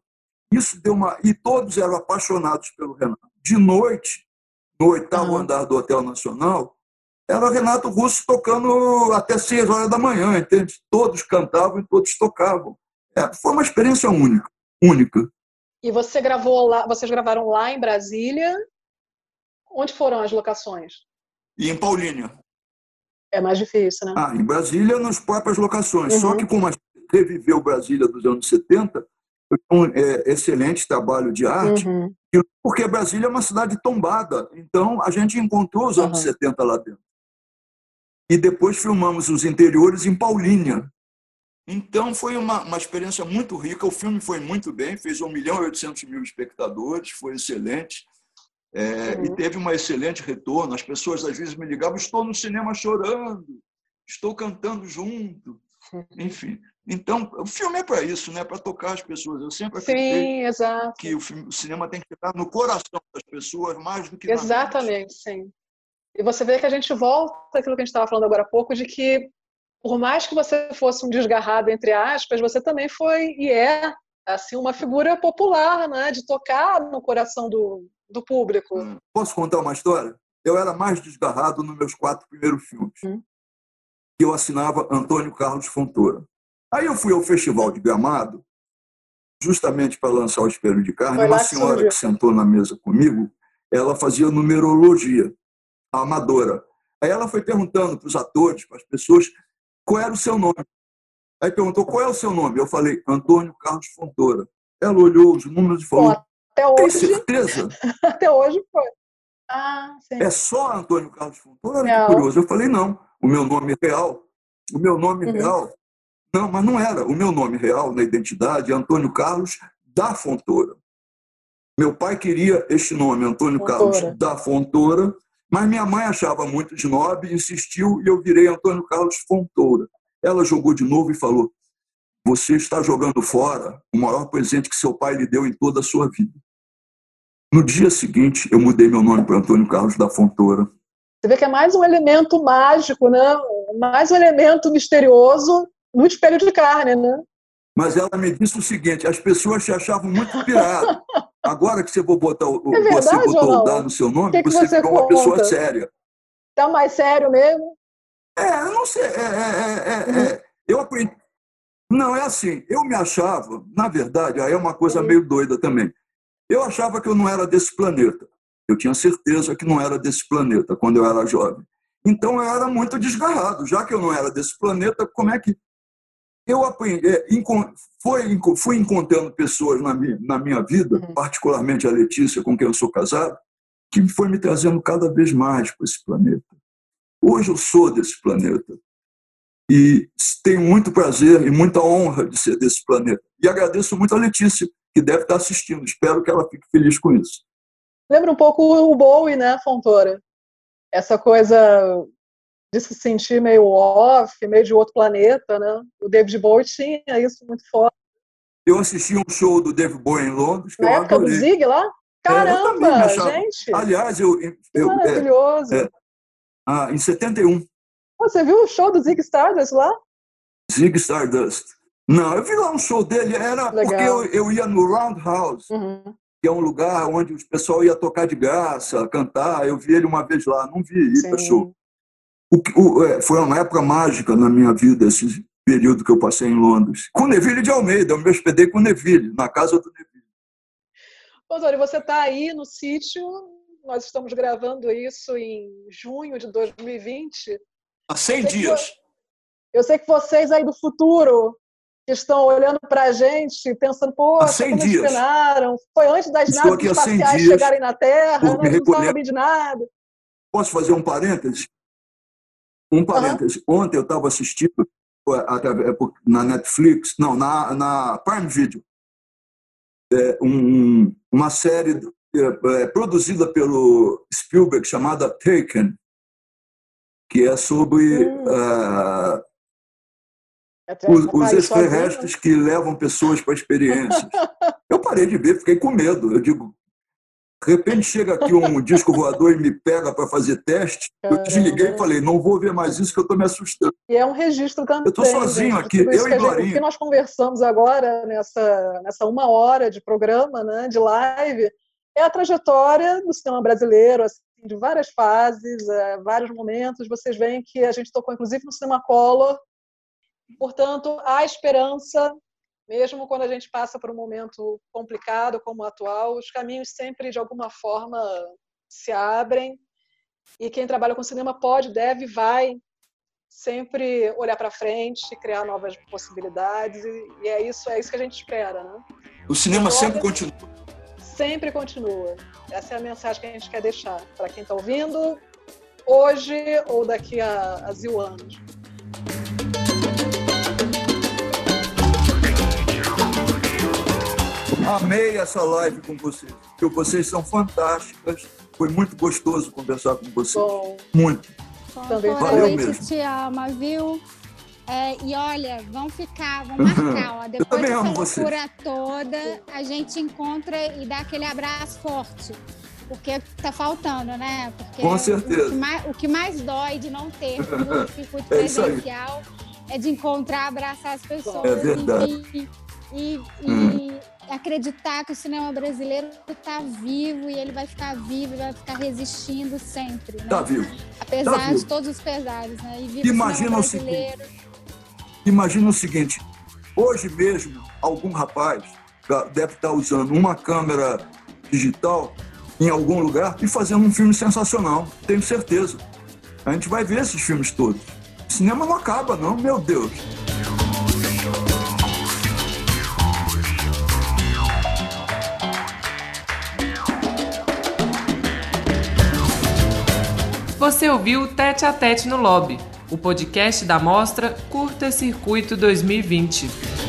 Isso deu uma. E todos eram apaixonados pelo Renato. De noite, no oitavo uhum. andar do Hotel Nacional, era Renato Russo tocando até seis horas da manhã, entende? Todos cantavam e todos tocavam. É, foi uma experiência única, única. E você gravou lá, vocês gravaram lá em Brasília? Onde foram as locações? E em Paulínia. É mais difícil, né? Ah, em Brasília, nas próprias locações. Uhum. Só que como a gente reviveu Brasília dos anos 70, um é, excelente trabalho de arte, uhum. porque Brasília é uma cidade tombada. Então, a gente encontrou os anos uhum. 70 lá dentro. E depois filmamos os interiores em Paulínia. Então, foi uma, uma experiência muito rica. O filme foi muito bem, fez 1 milhão e 800 mil espectadores, foi excelente. É, uhum. E teve um excelente retorno. As pessoas às vezes me ligavam: estou no cinema chorando, estou cantando junto. Enfim, então, o filme é para isso, né? para tocar as pessoas. Eu sempre acreditei sim, que o, filme, o, cinema tem que estar no coração das pessoas mais do que Exatamente, sim. E você vê que a gente volta àquilo que a gente estava falando agora há pouco, de que por mais que você fosse um desgarrado, entre aspas, você também foi e é assim uma figura popular, né? de tocar no coração do, do público. Hum. Posso contar uma história? Eu era mais desgarrado nos meus quatro primeiros filmes. Hum. Eu assinava Antônio Carlos Fontoura. Aí eu fui ao Festival de Gramado, justamente para lançar o Espelho de Carne. Uma senhora que sentou na mesa comigo, ela fazia numerologia, amadora. Aí ela foi perguntando para os atores, para as pessoas, qual era o seu nome. Aí perguntou, qual é o seu nome? Eu falei, Antônio Carlos Fontoura. Ela olhou os números e falou, até hoje, tem certeza? até hoje foi. Ah, é só Antônio Carlos Fontoura? Curioso. Eu falei, não, o meu nome real, o meu nome uhum. real não, mas não era. O meu nome real na identidade é Antônio Carlos da Fontoura. Meu pai queria este nome, Antônio Fontoura. Carlos da Fontoura, mas minha mãe achava muito snob, insistiu e eu virei Antônio Carlos Fontoura. Ela jogou de novo e falou: Você está jogando fora o maior presente que seu pai lhe deu em toda a sua vida. No dia seguinte, eu mudei meu nome para Antônio Carlos da Fontoura. Você vê que é mais um elemento mágico, né? mais um elemento misterioso no espelho de carne, né? Mas ela me disse o seguinte: as pessoas te achavam muito pirado. Agora que você, vou botar o, É verdade você ou botou o dá no seu nome, Que que você, você virou uma pessoa séria. Tá mais sério mesmo? É, eu não sei. é, é, é, é, é, eu aprendi. Não, é assim. Eu me achava, na verdade, aí é uma coisa Uhum. meio doida também. Eu achava que eu não era desse planeta. Eu tinha certeza que não era desse planeta quando eu era jovem. Então eu era muito desgarrado. Já que eu não era desse planeta, como é que. Eu aprendi, é, foi, fui encontrando pessoas na minha, na minha vida, Uhum. particularmente a Letícia, com quem eu sou casado, que foi me trazendo cada vez mais para esse planeta. Hoje eu sou desse planeta. E tenho muito prazer e muita honra de ser desse planeta. E agradeço muito a Letícia, que deve estar assistindo. Espero que ela fique feliz com isso. Lembra um pouco o Bowie, né, Fontoura? Essa coisa de se sentir meio off, meio de outro planeta, né? O David Bowie tinha isso muito forte. Eu assisti um show do David Bowie em Londres, Na época do adorei. Zig lá? É, Caramba, achava. gente! Aliás, eu, eu, é, maravilhoso! é. ah, em 71, Você viu o show do Zig Stardust lá? Zig Stardust. Não, eu vi lá um show dele, era Legal. porque eu, eu ia no Roundhouse, Uhum. que é um lugar onde o pessoal ia tocar de graça, cantar. Eu vi ele uma vez lá, não vi Sim. show. O que- o- é, foi uma época mágica na minha vida, esse período que eu passei em Londres. Com Neville de Almeida, eu me hospedei com Neville, na casa do Neville. Fontoura, você está aí no sítio, nós estamos gravando isso em junho de 2020. Há 100 Sei que dias. Eu sei que vocês aí do futuro que estão olhando para a gente, pensando, 100 como eles dias. penaram, foi antes das Estou naves aqui há 100 espaciais dias chegarem na Terra, nós não recolher. sabem de nada. Posso fazer um parêntese? Um parêntese. Ontem eu estava assistindo é na Netflix, não, na, na Prime Video, é, um- uma série é, é, produzida pelo Spielberg chamada Taken, que é sobre Hum. Até os, os extraterrestres que levam pessoas para experiências. Eu parei de ver, fiquei com medo. Eu digo, de repente chega aqui um disco voador e me pega para fazer teste. Eu desliguei e falei, não vou ver mais isso que eu estou me assustando. E é um registro também. Eu tô sozinho gente, aqui, eu e Glorinha. O que nós conversamos agora, nessa, nessa uma hora de programa, né, de live, é a trajetória do cinema brasileiro, assim, de várias fases, eh, vários momentos. Vocês veem que a gente tocou, inclusive, no cinema color. Portanto, há esperança, mesmo quando a gente passa por um momento complicado como o atual, os caminhos sempre, de alguma forma, se abrem. E quem trabalha com cinema pode, deve, vai sempre olhar para frente, criar novas possibilidades e, é isso, é isso que a gente espera, né? O cinema Agora- sempre continua. Sempre continua. Essa é a mensagem que a gente quer deixar para quem está ouvindo hoje ou daqui a, a zil anos. Amei essa live com vocês, porque vocês são fantásticas. Foi muito gostoso conversar com vocês. Bom, Muito. Também Fontoura, valeu a gente mesmo. te ama, viu? É, e olha, vão ficar, vão marcar. Ó, depois também dessa loucura toda, a gente encontra e dá aquele abraço forte. Porque tá faltando, né? Porque Com certeza. O que mais, o que mais dói de não ter no circuito É aí. presencial é de encontrar, abraçar as pessoas. É verdade. E, e- e Hum. Acreditar que o cinema brasileiro está vivo e ele vai ficar vivo e vai ficar resistindo sempre. Né? Tá vivo. Apesar Tá vivo. de todos os pesares, né? E Imagina o o brasileiro. Imagina o seguinte: hoje mesmo, algum rapaz deve estar usando uma câmera digital em algum lugar e fazendo um filme sensacional. Tenho certeza. A gente vai ver esses filmes todos. O cinema não acaba, não, meu Deus. Você ouviu Tete a Tete no Lobby, o podcast da mostra Curta Circuito 2020.